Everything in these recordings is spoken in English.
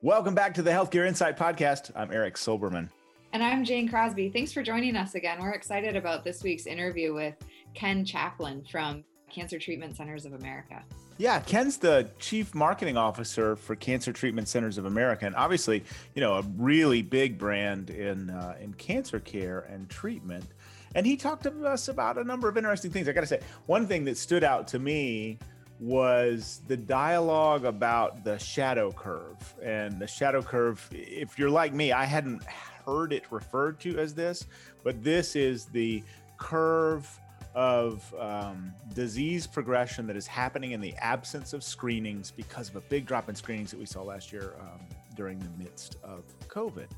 Welcome back to the Healthcare Insight Podcast. I'm Eric Silberman. And I'm Jane Crosby. Thanks for joining us again. We're excited about this week's interview with Ken Chaplin from Cancer Treatment Centers of America. Yeah, Ken's the chief marketing officer for Cancer Treatment Centers of America, and obviously, you know, a really big brand in uh, in cancer care and treatment. And he talked to us about a number of interesting things. I got to say, one thing that stood out to me was the dialogue about the shadow curve. And the shadow curve, if you're like me, I hadn't heard it referred to as this, but this is the curve of um, disease progression that is happening in the absence of screenings because of a big drop in screenings that we saw last year um, during the midst of COVID.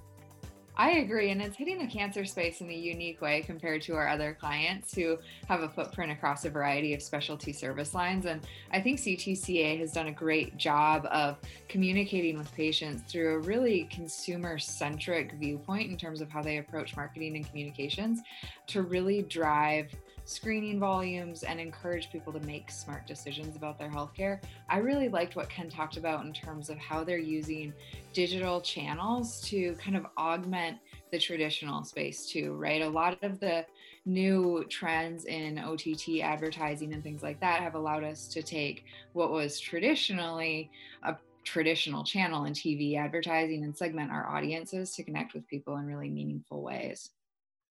I agree. And it's hitting the cancer space in a unique way compared to our other clients who have a footprint across a variety of specialty service lines. And I think CTCA has done a great job of communicating with patients through a really consumer centric viewpoint in terms of how they approach marketing and communications to really drive screening volumes and encourage people to make smart decisions about their healthcare. I really liked what Ken talked about in terms of how they're using digital channels to kind of augment the traditional space too, right? A lot of the new trends in OTT advertising and things like that have allowed us to take what was traditionally a traditional channel in TV advertising and segment our audiences to connect with people in really meaningful ways.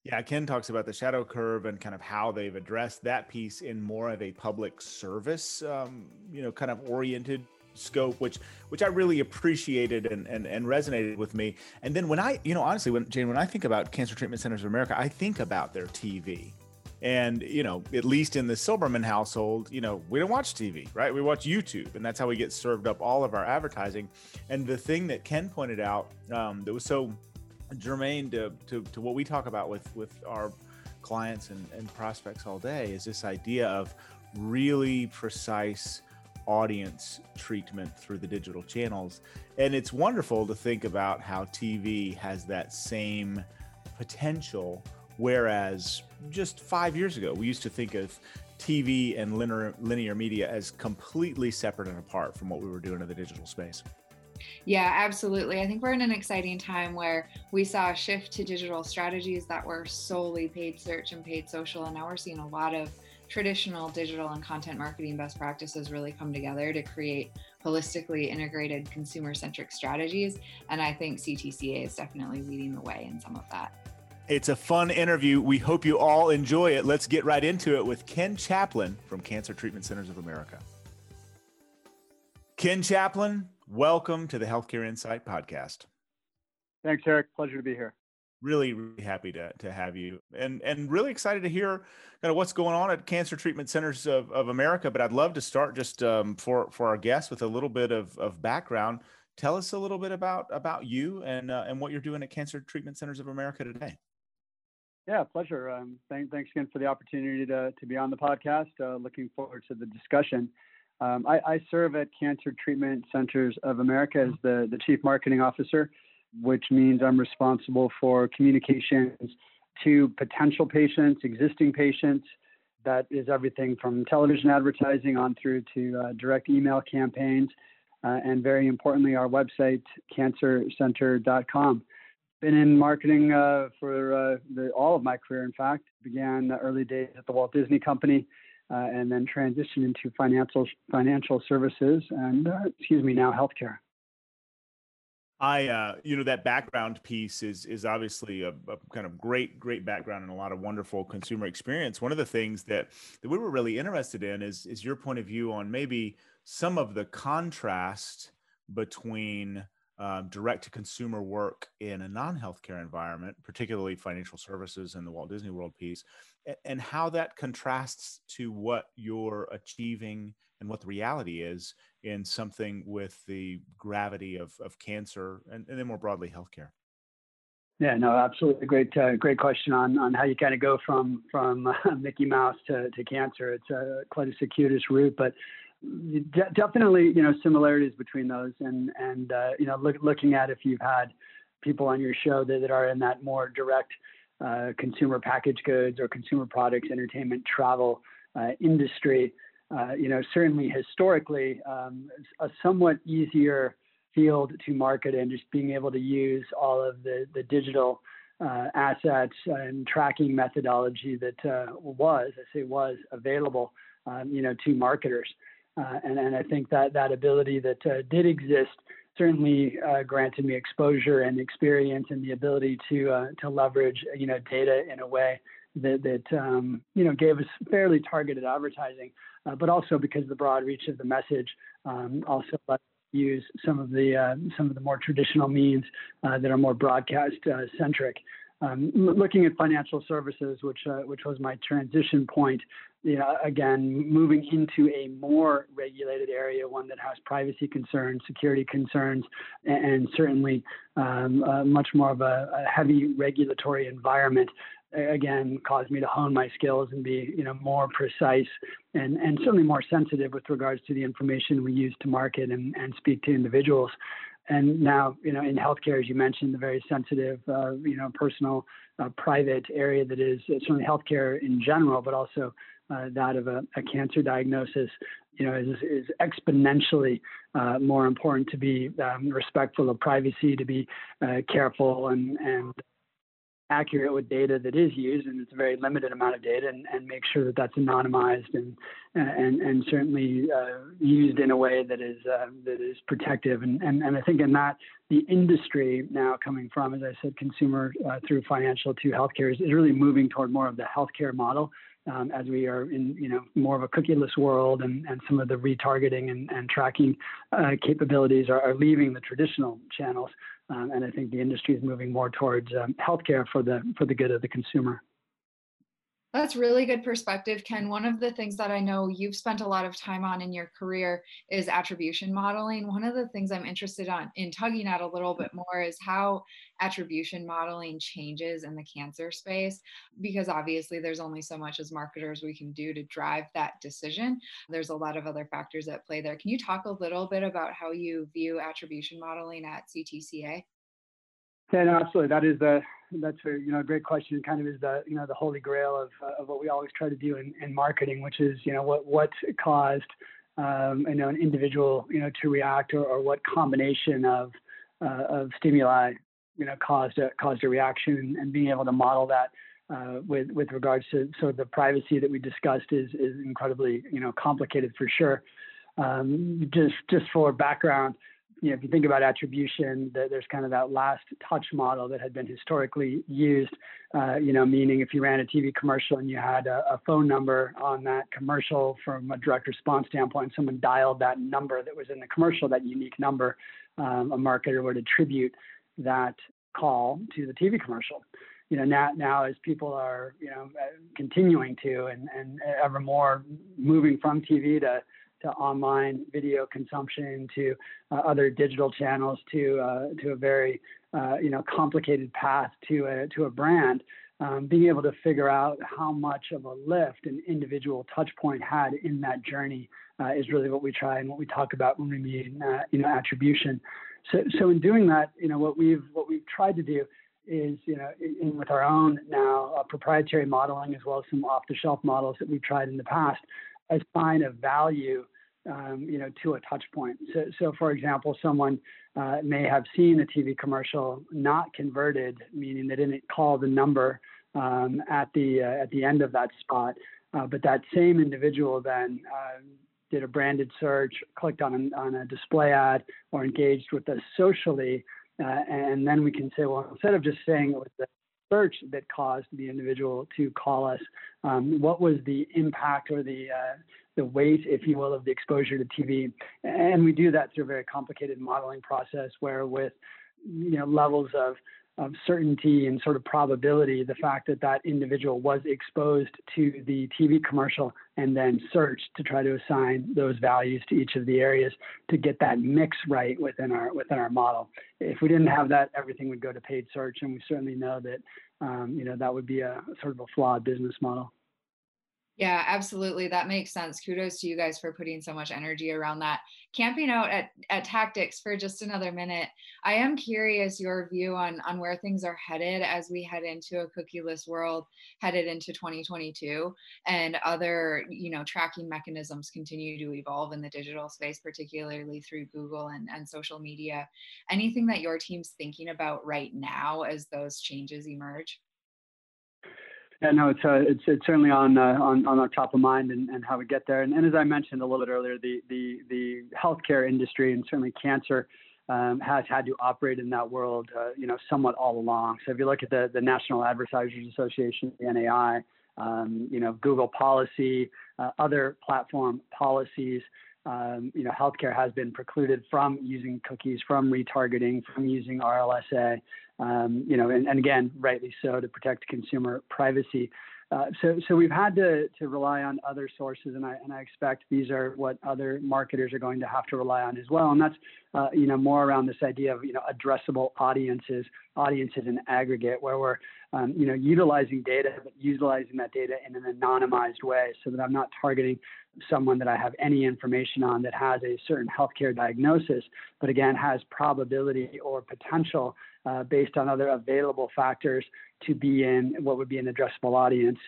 Yeah, Ken talks about the shadow curve and kind of how they've addressed that piece in more of a public service, um, you know, kind of oriented scope, which which I really appreciated and, and and resonated with me. And then when I, you know, honestly, when Jane, when I think about Cancer Treatment Centers of America, I think about their TV. And you know, at least in the Silberman household, you know, we don't watch TV, right? We watch YouTube, and that's how we get served up all of our advertising. And the thing that Ken pointed out um, that was so germane to, to, to what we talk about with with our clients and, and prospects all day is this idea of really precise audience treatment through the digital channels. And it's wonderful to think about how tv has that same potential whereas just five years ago we used to think of tv and linear, linear media as completely separate and apart from what we were doing in the digital space yeah, absolutely. I think we're in an exciting time where we saw a shift to digital strategies that were solely paid search and paid social. And now we're seeing a lot of traditional digital and content marketing best practices really come together to create holistically integrated consumer centric strategies. And I think CTCA is definitely leading the way in some of that. It's a fun interview. We hope you all enjoy it. Let's get right into it with Ken Chaplin from Cancer Treatment Centers of America. Ken Chaplin, welcome to the Healthcare Insight podcast. Thanks, Eric. Pleasure to be here. Really, really happy to, to have you and, and really excited to hear kind of what's going on at Cancer Treatment Centers of, of America. But I'd love to start just um, for, for our guests with a little bit of, of background. Tell us a little bit about, about you and, uh, and what you're doing at Cancer Treatment Centers of America today. Yeah, pleasure. Um, thank, thanks again for the opportunity to, to be on the podcast. Uh, looking forward to the discussion. Um, I, I, serve at Cancer Treatment Centers of America as the, the Chief Marketing Officer, which means I'm responsible for communications to potential patients, existing patients. That is everything from television advertising on through to uh, direct email campaigns, uh, and very importantly, our website, cancercenter.com. Been in marketing uh, for uh, the, all of my career, in fact. Began the early days at the Walt Disney Company and then transition into financial financial services and uh, excuse me now healthcare. I, uh, you know, that background piece is is obviously a, a, kind of great, great background and a lot of wonderful consumer experience. One of the things that that we were really interested in is is your point of view on maybe some of the contrast between um, direct to consumer work in a non healthcare environment, particularly financial services and the Walt Disney World piece, and how that contrasts to what you're achieving and what the reality is in something with the gravity of, of cancer and, and then more broadly healthcare. Yeah, no, absolutely great, uh, great question on, on how you kind of go from from uh, Mickey Mouse to, to cancer. It's uh, quite a circuitous route, but de- definitely, you know, similarities between those, and and uh, you know, look, looking at if you've had people on your show that, that are in that more direct uh, consumer packaged goods or consumer products, entertainment, travel uh, industry. Uh, you know, certainly historically, um, a somewhat easier field to market and just being able to use all of the, the digital uh, assets and tracking methodology that uh, was, I say was, available, um, you know, to marketers. And, and I think that that ability that did exist certainly uh, granted me exposure and experience and the ability to uh, to leverage, you know, data in a way that, that um, you know gave us fairly targeted advertising, but also because of the broad reach of the message, um, also let us use some of the uh, some of the more traditional means uh, that are more broadcast uh, centric. Um, looking at financial services, which uh, which was my transition point, you know, again moving into a more regulated area, one that has privacy concerns, security concerns, and, and certainly um, uh, much more of a, a heavy regulatory environment again caused me to hone my skills and be you know more precise and and certainly more sensitive with regards to the information we use to market and, and speak to individuals and now you know in healthcare as you mentioned the very sensitive uh, you know personal uh, private area that is certainly healthcare in general but also uh, that of a, a, cancer diagnosis you know is, is exponentially uh, more important to be um, respectful of privacy to be uh, careful and and accurate with data that is used, and it's a very limited amount of data, and, and make sure that that's anonymized and and and certainly uh, used in a way that is uh, that is protective. And, and and I think in that the industry now coming from, as I said, consumer uh, through financial to healthcare is, is really moving toward more of the healthcare model. Um, as we are in you know more of a cookieless world and, and some of the retargeting and, and tracking uh, capabilities are, are leaving the traditional channels um, and I think the industry is moving more towards um, healthcare for the for the good of the consumer. That's really good perspective, Ken. One of the things that I know you've spent a lot of time on in your career is attribution modeling. One of the things I'm interested on in tugging at a little bit more is how attribution modeling changes in the cancer space, because obviously there's only so much as marketers we can do to drive that decision. There's a lot of other factors at play there. Can you talk a little bit about how you view attribution modeling at CTCA? Yeah, no, absolutely. That is the that's a you know a great question. Kind of is the you know the holy grail of, uh, of what we always try to do in, in marketing, which is you know what what caused um, you know an individual you know to react, or, or what combination of uh, of stimuli you know caused a caused a reaction, and being able to model that uh, with with regards to of the privacy that we discussed is is incredibly you know complicated for sure. Um, just just for background, you know, if you think about attribution, there's kind of that last touch model that had been historically used, uh, you know, meaning if you ran a TV commercial and you had a, a, phone number on that commercial from a direct response standpoint, someone dialed that number that was in the commercial, that unique number, um, a marketer would attribute that call to the TV commercial. You know, now, now as people are, you know, uh, continuing to and, and ever more moving from TV to to online video consumption to uh, other digital channels to uh, to a very uh, you know complicated path to a to a brand. Um, being able to figure out how much of a lift an individual touch point had in that journey uh, is really what we try and what we talk about when we mean uh, you know attribution. So, so in doing that, you know what we've what we've tried to do is you know in, with our own now uh, proprietary modeling as well as some off-the-shelf models that we've tried in the past assign a value um, you know, to a touch point. So, so for example, someone uh, may have seen a TV commercial not converted, meaning they didn't call the number um, at the uh, at the end of that spot, uh, but that same individual then uh, did a branded search, clicked on a, on a display ad, or engaged with us socially, uh, and then we can say, well, instead of just saying it was the search that caused the individual to call us, um, what was the impact or the uh, the weight, if you will, of the exposure to TV. And we do that through a very complicated modeling process where with you know levels of of certainty and sort of probability, the fact that that individual was exposed to the TV commercial and then searched to try to assign those values to each of the areas to get that mix right within our within our model. If we didn't have that, everything would go to paid search, and we certainly know that um, you know that would be a sort of a flawed business model. Yeah, absolutely. That makes sense. Kudos to you guys for putting so much energy around that. Camping out at, at tactics for just another minute. I am curious your view on, on where things are headed as we head into a cookieless world, headed into 2022, and other, you know, tracking mechanisms continue to evolve in the digital space, particularly through Google and, and social media. Anything that your team's thinking about right now as those changes emerge? Yeah, no, it's uh, it's it's certainly on uh, on on our top of mind and, and how we get there. And, and as I mentioned a little bit earlier, the the the healthcare industry and certainly cancer um, has had to operate in that world, uh, you know, somewhat all along. So if you look at the the National Advertisers Association, the NAI, um, you know, Google policy, uh, other platform policies, um, you know, healthcare has been precluded from using cookies, from retargeting, from using RLSA, um, you know, and, and, again, rightly so to protect consumer privacy. Uh, so, so we've had to, to rely on other sources, and I, and I expect these are what other marketers are going to have to rely on as well. And that's, uh, you know, more around this idea of, you know, addressable audiences, audiences in aggregate, where we're, um, you know, utilizing data, but utilizing that data in an anonymized way, so that I'm not targeting someone that I have any information on that has a certain healthcare diagnosis, but again has probability or potential uh, based on other available factors to be in what would be an addressable audience.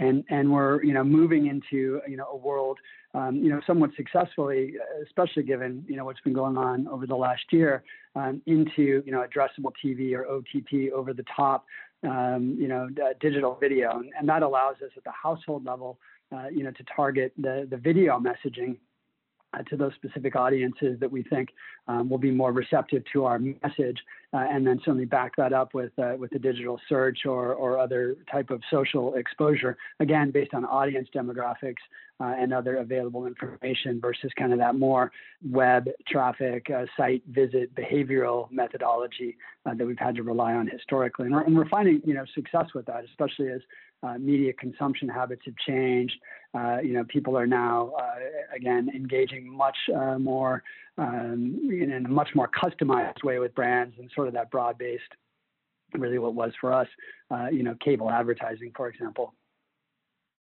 And, and we're you know moving into you know a world um, you know somewhat successfully, especially given you know what's been going on over the last year, um, into you know addressable TV or OTT over the top um, you know digital video, and, and that allows us at the household level uh, you know to target the the video messaging uh, to those specific audiences that we think um, will be more receptive to our message, uh, and then certainly back that up with uh, with a digital search or or other type of social exposure. Again, based on audience demographics uh, and other available information versus kind of that more web traffic, uh, site visit, behavioral methodology uh, that we've had to rely on historically, and we're, and we're finding you know success with that, especially as uh, media consumption habits have changed. Uh, you know, people are now uh, again engaging much uh, more um, in a much more customized way with brands and sort of that broad-based, really what was for us, uh, you know, cable advertising, for example.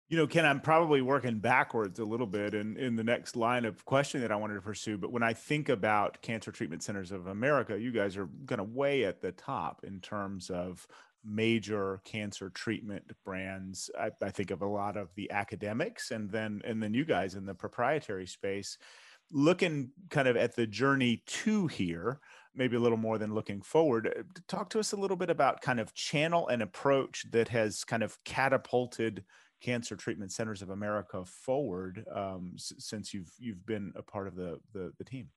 You know, Ken, I'm probably working backwards a little bit in, in the next line of question that I wanted to pursue. But when I think about Cancer Treatment Centers of America, you guys are kind of way at the top in terms of major cancer treatment brands. I, I, think of a lot of the academics and then and then you guys in the proprietary space looking kind of at the journey to here maybe a little more than looking forward uh, talk to us a little bit about kind of channel and approach that has kind of catapulted cancer treatment centers of america forward um, s- since you've you've been a part of the the, the team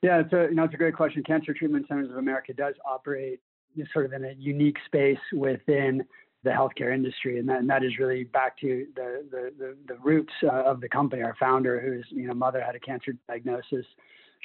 yeah, it's a you know it's a great question. Cancer Treatment Centers of America does operate sort of in a unique space within the healthcare industry, and that, and that is really back to the the, the, the roots uh, of the company. Our founder, whose you know mother had a cancer diagnosis,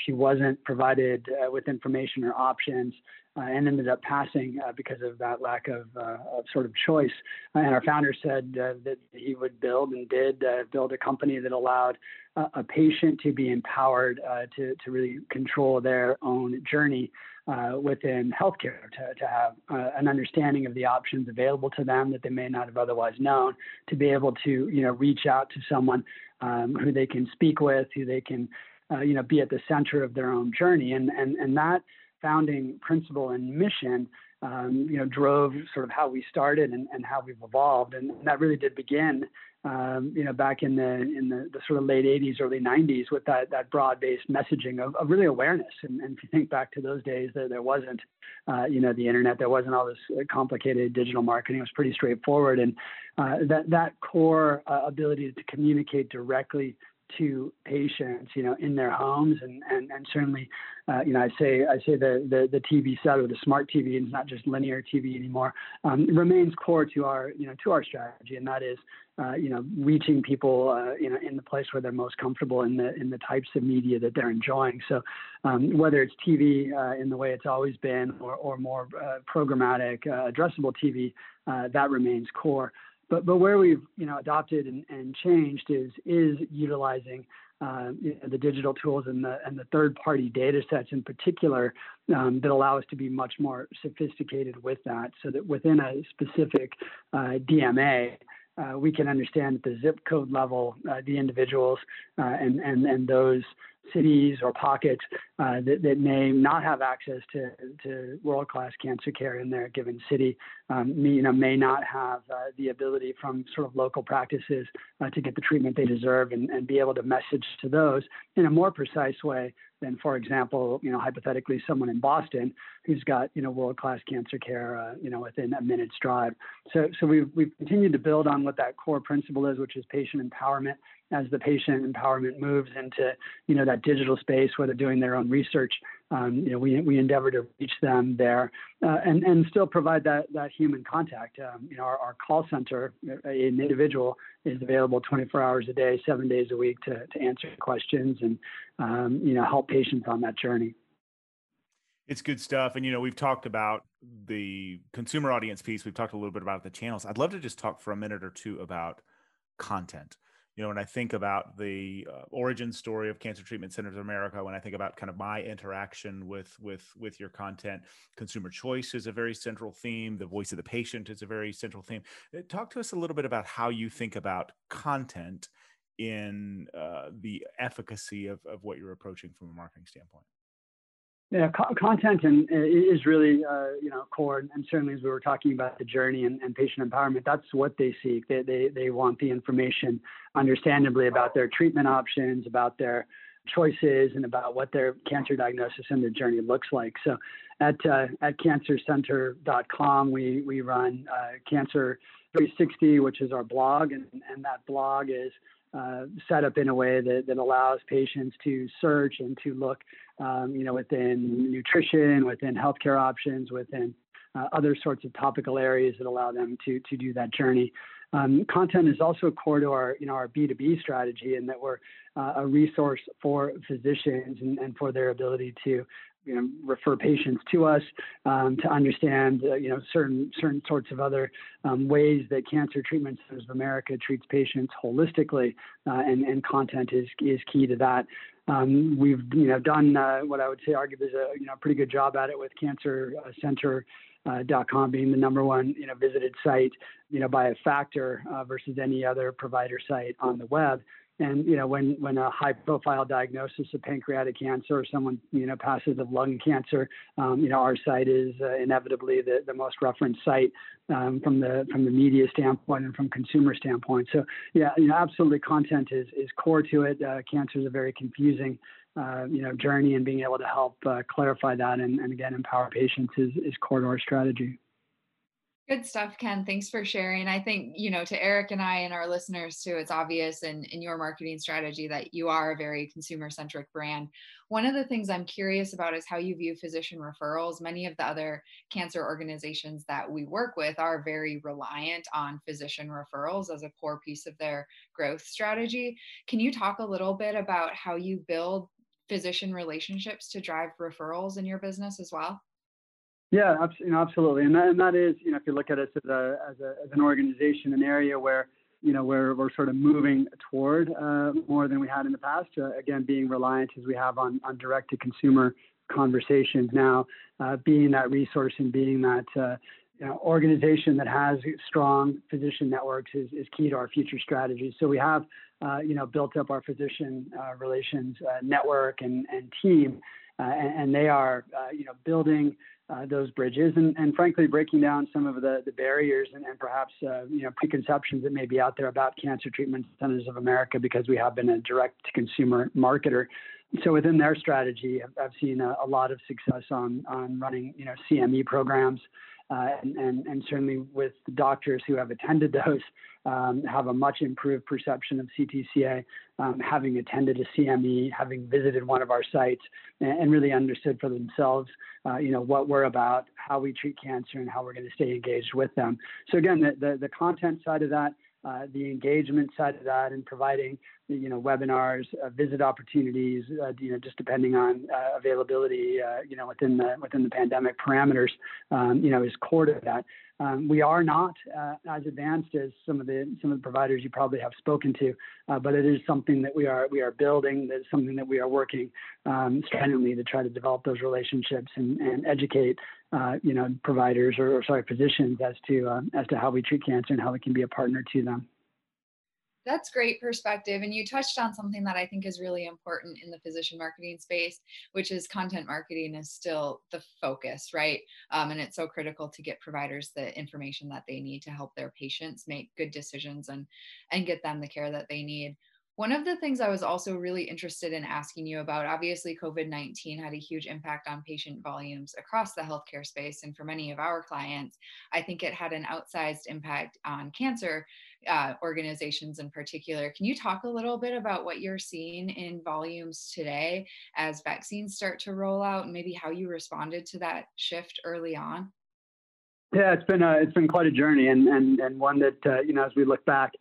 she wasn't provided uh, with information or options, uh, and ended up passing uh, because of that lack of, uh, of sort of choice. And our founder said uh, that he would build and did build a company that allowed a patient to be empowered to to really control their own journey uh, within healthcare to, to have uh, an understanding of the options available to them that they may not have otherwise known, to be able to you know reach out to someone um, who they can speak with, who they can uh, you know be at the center of their own journey, and and and that founding principle and mission um, you know, drove sort of how we started and, and how we've evolved. And that really did begin, um, you know, back in the in the, the, sort of late 80s, early 90s with that that broad-based messaging of, of really awareness. And, and, if you think back to those days, there, there wasn't, uh, you know, the internet, there wasn't all this complicated digital marketing. It was pretty straightforward. And uh, that that core uh, ability to communicate directly to patients, you know, in their homes, and and, and certainly, uh, you know, I say I say the, the the TV set or the smart TV, and it's not just linear TV anymore, um, remains core to our you know to our strategy, and that is, uh, you know, reaching people, uh, you know, in the place where they're most comfortable in the in the types of media that they're enjoying. So, um, whether it's TV uh, in the way it's always been, or or more uh, programmatic, uh, addressable TV, that remains core. But but where we've you know adopted and, and changed is is utilizing uh, the digital tools and the and the third party data sets in particular um, that allow us to be much more sophisticated with that, so that within a specific uh, DMA. uh, we can understand at the zip code level uh, the individuals uh, and, and, and those cities or pockets uh, that, that, may not have access to, to world-class cancer care in their given city, um, may, you know, may not have uh, the ability from sort of local practices uh, to get the treatment they deserve and, and be able to message to those in a more precise way than, for example, you know, hypothetically, someone in Boston who's got you know world-class cancer care, uh, you know, within a minute's drive. So, so we've we've continued to build on what that core principle is, which is patient empowerment. As the patient empowerment moves into you know that digital space, where they're doing their own research, um, you know, we we endeavor to reach them there uh, and and still provide that that human contact. Um, you know, our, our call center, uh, an individual is available 24 hours a day, seven days a week to to answer questions and um, you know help patients on that journey. It's good stuff. And, you know, we've talked about the consumer audience piece. We've talked a little bit about the channels. I'd love to just talk for a minute or two about content. You know, when I think about the uh, origin story of Cancer Treatment Centers of America, when I think about kind of my interaction with with with your content, consumer choice is a very central theme. The voice of the patient is a very central theme. Uh, talk to us a little bit about how you think about content in uh, the efficacy of, of what you're approaching from a marketing standpoint. Yeah, co- content and uh, is really uh, you know core, and certainly as we were talking about the journey and, and, patient empowerment, that's what they seek. They, they they want the information, understandably, about their treatment options, about their choices, and about what their cancer diagnosis and their journey looks like. So, at uh, at cancercenter.com, we we run uh, Cancer 360, which is our blog, and and that blog is uh, set up in a way that, that allows patients to search and to look, um, you know, within nutrition, within healthcare options, within uh, other sorts of topical areas that allow them to to do that journey. Um, content is also core to our, you know, our B2B strategy in that we're uh, a resource for physicians and, and, for their ability to you know, refer patients to us um, to understand, uh, you know, certain certain sorts of other um, ways that Cancer Treatment Centers of America treats patients holistically, uh, and and content is is key to that. Um, we've you know done uh, what I would say arguably is a you know pretty good job at it with Cancer Center. Uh, .com being the number one you know visited site you know by a factor uh, versus any other provider site on the web and you know, when when a high-profile diagnosis of pancreatic cancer or someone you know passes of lung cancer, um, you know, our site is uh, inevitably the, the most referenced site um, from the from the media standpoint and from consumer standpoint. So yeah, you know, absolutely, content is is core to it. Uh, cancer is a very confusing. Uh, you know, journey and being able to help uh, clarify that and, and again empower patients is, is core to our strategy. Good stuff, Ken. Thanks for sharing. I think, you know, to Eric and I and our listeners too, it's obvious in, in your marketing strategy that you are a very consumer centric brand. One of the things I'm curious about is how you view physician referrals. Many of the other cancer organizations that we work with are very reliant on physician referrals as a core piece of their growth strategy. Can you talk a little bit about how you build physician relationships to drive referrals in your business as well? Yeah, you know, absolutely, and that, and that is, you know, if you look at us as a as, a, as an organization, an area where you know we're we're sort of moving toward uh, more than we had in the past. Uh, again, being reliant as we have on on direct to consumer conversations now, uh, being that resource and being that uh, you know, organization that has strong physician networks is, is key to our future strategy. So we have, uh, you know, built up our physician uh, relations uh, network and, and team, and, and, they are, uh, you know, building uh, those bridges and, and frankly breaking down some of the, the barriers and, and perhaps uh, you know preconceptions that may be out there about cancer treatment centers of america because we have been a direct to consumer marketer. So within their strategy i've, seen a, a, lot of success on on running you know cme programs uh, and, and, and, certainly with doctors who have attended those, um, have a much improved perception of CTCA, um, having attended a CME, having visited one of our sites, and, and really understood for themselves, uh, you know, what we're about, how we treat cancer, and how we're going to stay engaged with them. So again, the, the, the content side of that, uh, the engagement side of that and providing you know, webinars, uh, visit opportunities, uh, you know, just depending on uh, availability, uh, you know, within the within the pandemic parameters, um, you know, is core to that. Um, we are not uh, as advanced as some of the some of the providers you probably have spoken to, uh, but it is something that we are we are building. That is something that we are working um, to try to develop those relationships and, and educate, you know, providers or, or, sorry physicians as to as to how we treat cancer and how we can be a partner to them. That's great perspective. And you touched on something that I think is really important in the physician marketing space, which is content marketing is still the focus, right? Um, and it's so critical to get providers the information that they need to help their patients make good decisions and, and get them the care that they need. One of the things I was also really interested in asking you about obviously, COVID 19 had a huge impact on patient volumes across the healthcare space. And for many of our clients, I think it had an outsized impact on cancer uh, organizations in particular. Can you talk a little bit about what you're seeing in volumes today as vaccines start to roll out and maybe how you responded to that shift early on? Yeah, it's been a, it's been quite a journey and, and, and one that, uh, you know, as we look back,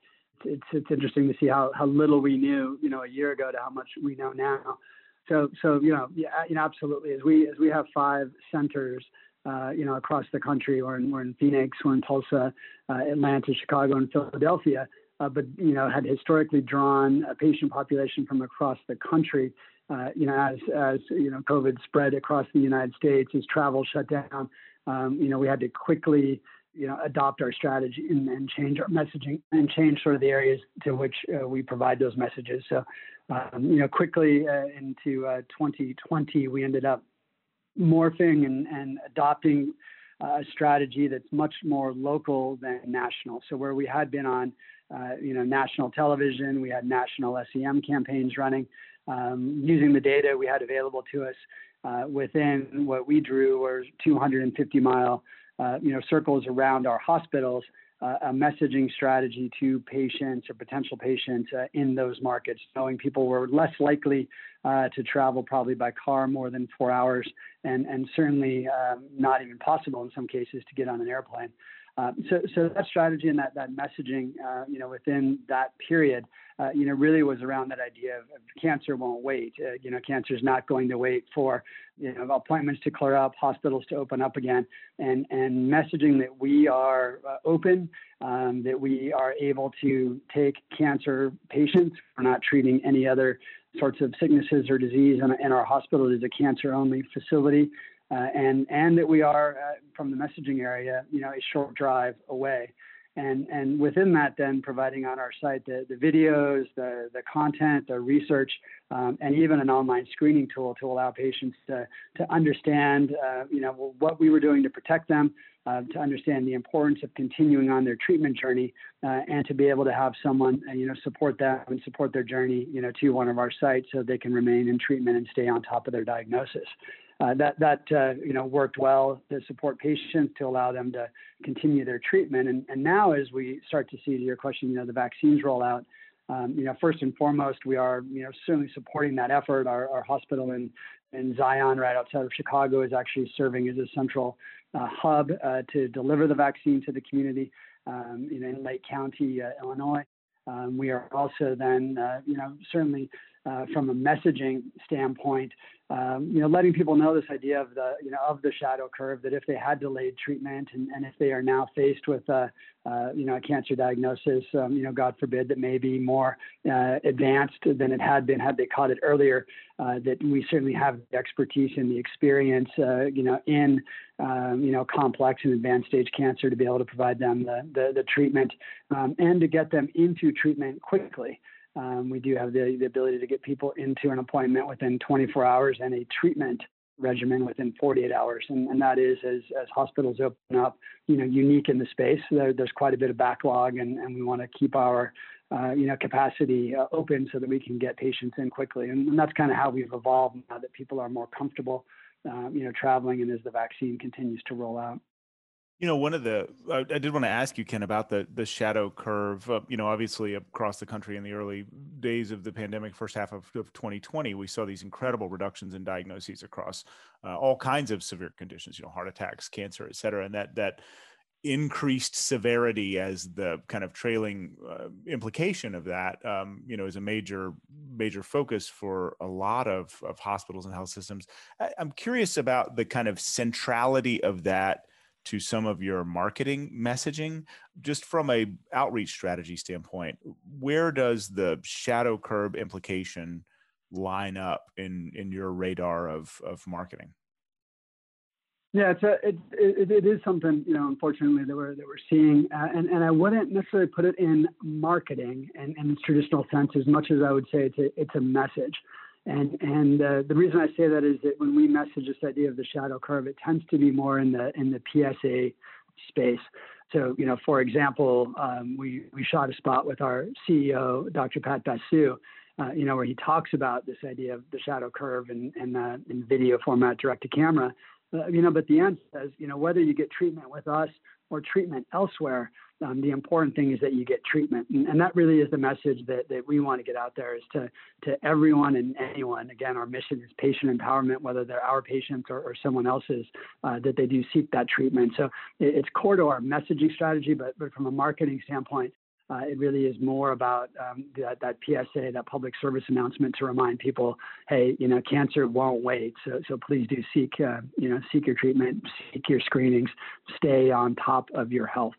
it's, it's interesting to see how, how little we knew, you know, a year ago to how much we know now. So, so, you know, yeah, you know, absolutely. As we, as we have five centers, uh, you know, across the country. We're in, we're in Phoenix, we're in Tulsa, uh, Atlanta, Chicago, and Philadelphia. Uh, but you know, had historically drawn a patient population from across the country. Uh, you know, as as you know, COVID spread across the United States, as travel shut down, um, you know, we had to quickly you know adopt our strategy and, and, change our messaging and change sort of the areas to which uh, we provide those messages. So, um, you know, quickly uh, into 2020, we ended up morphing and, and adopting a strategy that's much more local than national. So where we had been on, uh, you know, national television, we had national SEM campaigns running, um, using the data we had available to us uh, within what we drew were 250 mile, uh, you know, circles around our hospitals uh, a messaging strategy to patients or potential patients uh, in those markets, knowing people were less likely uh, to travel probably by car more than four hours, and, and certainly um, not even possible in some cases to get on an airplane. Uh, so, so that strategy and that, that messaging, uh, you know, within that period, uh, you know, really was around that idea of, of cancer won't wait. Uh, you know, cancer is not going to wait for, you know, appointments to clear up, hospitals to open up again, and and messaging that we are uh, open, um, that we are able to take cancer patients. We're not treating any other sorts of sicknesses or disease in, in our hospital. It is a cancer-only facility uh, and and that we are uh, from the messaging area, you know, a short drive away. And, and within that, then providing on our site the, the videos, the, the content, the research, um, and even an online screening tool to allow patients to, to understand, uh, you know, what we were doing to protect them, uh, to understand the importance of continuing on their treatment journey, uh, and to be able to have someone, uh, you know, support them and support their journey, you know, to one of our sites so they can remain in treatment and stay on top of their diagnosis. Uh, that that uh, you know worked well to support patients to allow them to continue their treatment. And, and now, as we start to see to your question, you know, the vaccines roll out. Um, you know, first and foremost, we are you know certainly supporting that effort. Our, our hospital in in Zion, right outside of Chicago, is actually serving as a central uh, hub uh, to deliver the vaccine to the community. Um, you know, in Lake County, uh, Illinois. Um, we are also then, uh, you know, certainly uh, from a messaging standpoint, um, you know, letting people know this idea of the, you know, of the shadow curve that if they had delayed treatment and, and if they are now faced with, a, uh, you know, a cancer diagnosis, um, you know, God forbid that may be more uh, advanced than it had been had they caught it earlier, uh, that we certainly have the expertise and the experience, uh, you know, in, um, you know, complex and advanced stage cancer to be able to provide them the, the, the treatment um, and to get them into treatment quickly. Um, we do have the, the ability to get people into an appointment within 24 hours and a treatment regimen within 48 hours. And, and that is as, as hospitals open up, you know, unique in the space. There, there's quite a bit of backlog and, and we want to keep our, uh, you know, capacity uh, open so that we can get patients in quickly. And, and that's kind of how we've evolved now that people are more comfortable, uh, you know, traveling and as the vaccine continues to roll out. You know, one of the I, did want to ask you, Ken, about the the shadow curve. Uh, you know, obviously across the country in the early days of the pandemic, first half of, of 2020, we saw these incredible reductions in diagnoses across uh, all kinds of severe conditions. You know, heart attacks, cancer, et cetera, and that that increased severity as the kind of trailing uh, implication of that um, you know is a major major focus for a lot of, of hospitals and health systems I, i'm curious about the kind of centrality of that to some of your marketing messaging just from a outreach strategy standpoint where does the shadow curve implication line up in in your radar of of marketing? Yeah, it's a, it, it, it is something you know, unfortunately that we're that we're seeing, uh, and and I wouldn't necessarily put it in marketing and in its traditional sense as much as I would say it's a it's a message, and and uh, the reason I say that is that when we message this idea of the shadow curve, it tends to be more in the in the PSA space. So you know, for example, um, we we shot a spot with our CEO, Dr. Pat Basu. Uh, you know, where he talks about this idea of the shadow curve and, and uh, in video format, direct to camera, uh, you know, but the end says, you know, whether you get treatment with us or treatment elsewhere, um, the important thing is that you get treatment. And, and, that really is the message that, that we want to get out there is to, to everyone and anyone. Again, our mission is patient empowerment, whether they're our patients or, or someone else's, uh, that they do seek that treatment. So it, it's core to our messaging strategy, but, but from a marketing standpoint, uh, it really is more about um, that, that PSA, that public service announcement to remind people, hey, you know, cancer won't wait. So, so please do seek, uh, you know, seek your treatment, seek your screenings, stay on top of your health.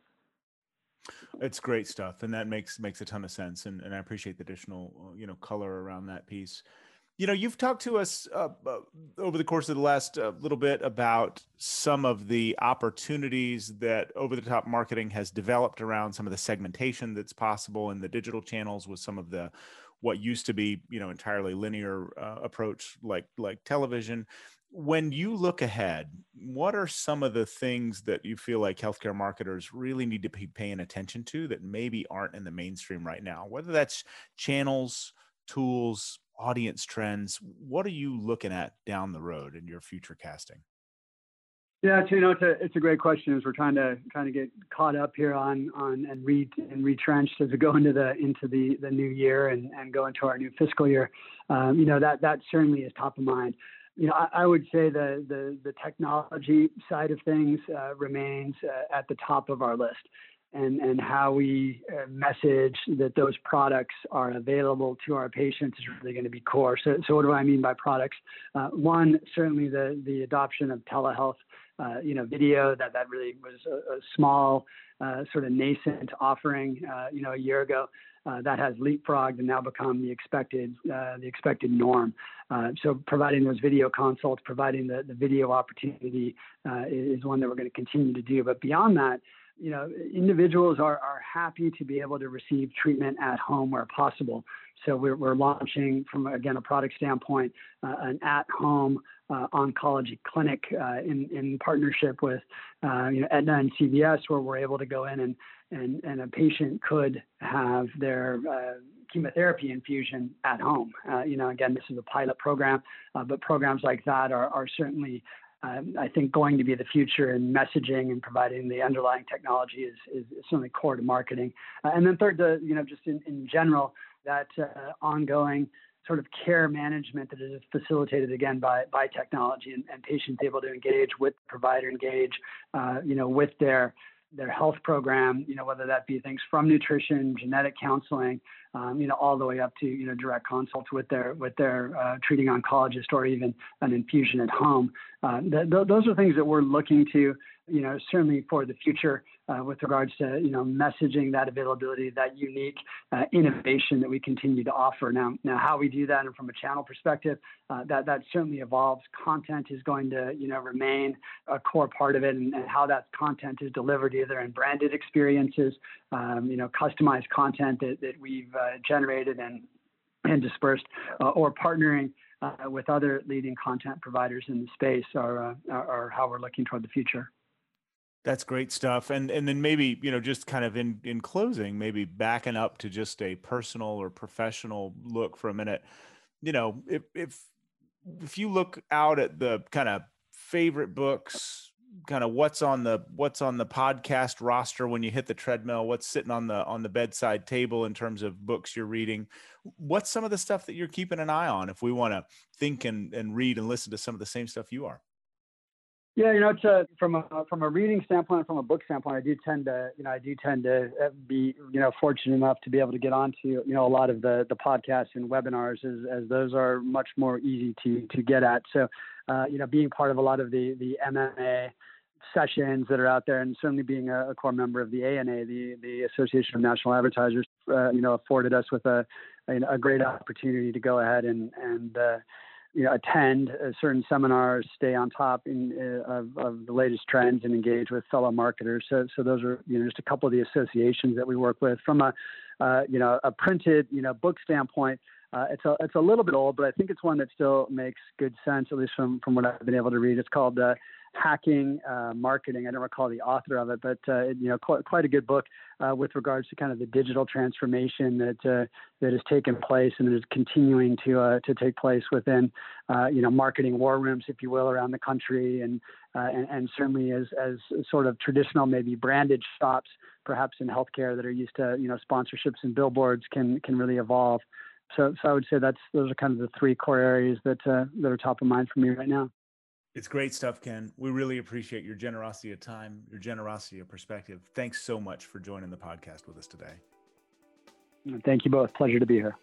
It's great stuff, and that makes makes a ton of sense, and, and I appreciate the additional, uh, you know, color around that piece. You know you've talked to us uh, uh, over the course of the last uh, little bit about some of the opportunities that over the top marketing has developed around some of the segmentation that's possible in the digital channels with some of the what used to be you know entirely linear uh, approach like like television when you look ahead what are some of the things that you feel like healthcare marketers really need to be paying attention to that maybe aren't in the mainstream right now whether that's channels tools audience trends. What are you looking at down the road in your future casting? Yeah, you know, it's a it's a great question. As we're trying to trying to get caught up here on on and re and retrenched as we go into the into the the new year and and go into our new fiscal year. Um, you know that that certainly is top of mind. You know, I, I would say the the the technology side of things uh, remains uh, at the top of our list and, and how we uh, message that those products are available to our patients is really going to be core. So, so what do I mean by products? Uh, one, certainly the, the adoption of telehealth, uh, you know, video that, that really was a, a small uh, sort of nascent offering, uh, you know, a year ago. Uh, that has leapfrogged and now become the expected the expected norm. So providing those video consults, providing the, the video opportunity is one that we're going to continue to do. But beyond that, you know, individuals are, are happy to be able to receive treatment at home where possible. So we're, we're launching from, again, a product standpoint, uh, an at-home uh, oncology clinic uh, in, in partnership with, uh, you know, Aetna and CVS, where we're able to go in and, and, and a patient could have their uh, chemotherapy infusion at home. Uh, you know, again, this is a pilot program, but programs like that are, are certainly um, I think going to be the future in messaging and providing the underlying technology is, is, certainly core to marketing. Uh, and then third, the, you know, just in, in general, that uh, ongoing sort of care management that is facilitated again by, by technology and, and patients able to engage with provider, engage, uh, you know, with their their health program, you know, whether that be things from nutrition, genetic counseling, um, you know, all the way up to you know direct consults with their with their uh, treating oncologist or even an infusion at home. Uh, th- th- those are things that we're looking to, you know, certainly for the future uh, with regards to you know messaging that availability, that unique uh, innovation that we continue to offer. Now, now how we do that, and from a channel perspective, uh, that that certainly evolves. Content is going to you know remain a core part of it, and, and how that content is delivered either in branded experiences, um, you know, customized content that, that we've uh, generated and and dispersed, uh, or partnering. Uh, with other leading content providers in the space uh, are, are how we're looking toward the future. That's great stuff. And and then maybe, you know, just kind of in in closing, maybe backing up to just a personal or professional look for a minute. You know, if if if you look out at the kind of favorite books, kind of what's on the what's on the podcast roster when you hit the treadmill, what's sitting on the on the bedside table in terms of books you're reading, what's some of the stuff that you're keeping an eye on if we want to think and and read and listen to some of the same stuff you are? Yeah, you know, a, from a from a reading standpoint, from a book standpoint, I do tend to, you know, I do tend to uh, be, you know, fortunate enough to be able to get onto, you know, a lot of the the podcasts and webinars, as, as those are much more easy to to get at. So, uh, you know, being part of a lot of the the MMA sessions that are out there, and certainly being a, a core member of the ANA, the the Association of National Advertisers, uh, you know, afforded us with a a, great opportunity to go ahead and and uh, you know, attend uh, certain seminars, stay on top in, uh, of, of, the latest trends, and engage with fellow marketers. So, so those are you know just a couple of the associations that we work with. From a uh, you know a printed you know book standpoint, uh, it's a it's a little bit old, but I think it's one that still makes good sense, at least from from what I've been able to read. It's called uh, hacking uh, marketing. I don't recall the author of it, but uh, you know, quite, quite, a good book uh, with regards to kind of the digital transformation that uh, that has taken place and is continuing to uh, to take place within uh, you know marketing war rooms, if you will, around the country, and and, and, certainly as as sort of traditional maybe branded shops, perhaps in healthcare that are used to you know sponsorships and billboards can can really evolve. So, so I would say that's those are kind of the three core areas that that are top of mind for me right now. It's great stuff, Ken. We really appreciate your generosity of time, your generosity of perspective. Thanks so much for joining the podcast with us today. Thank you both. Pleasure to be here.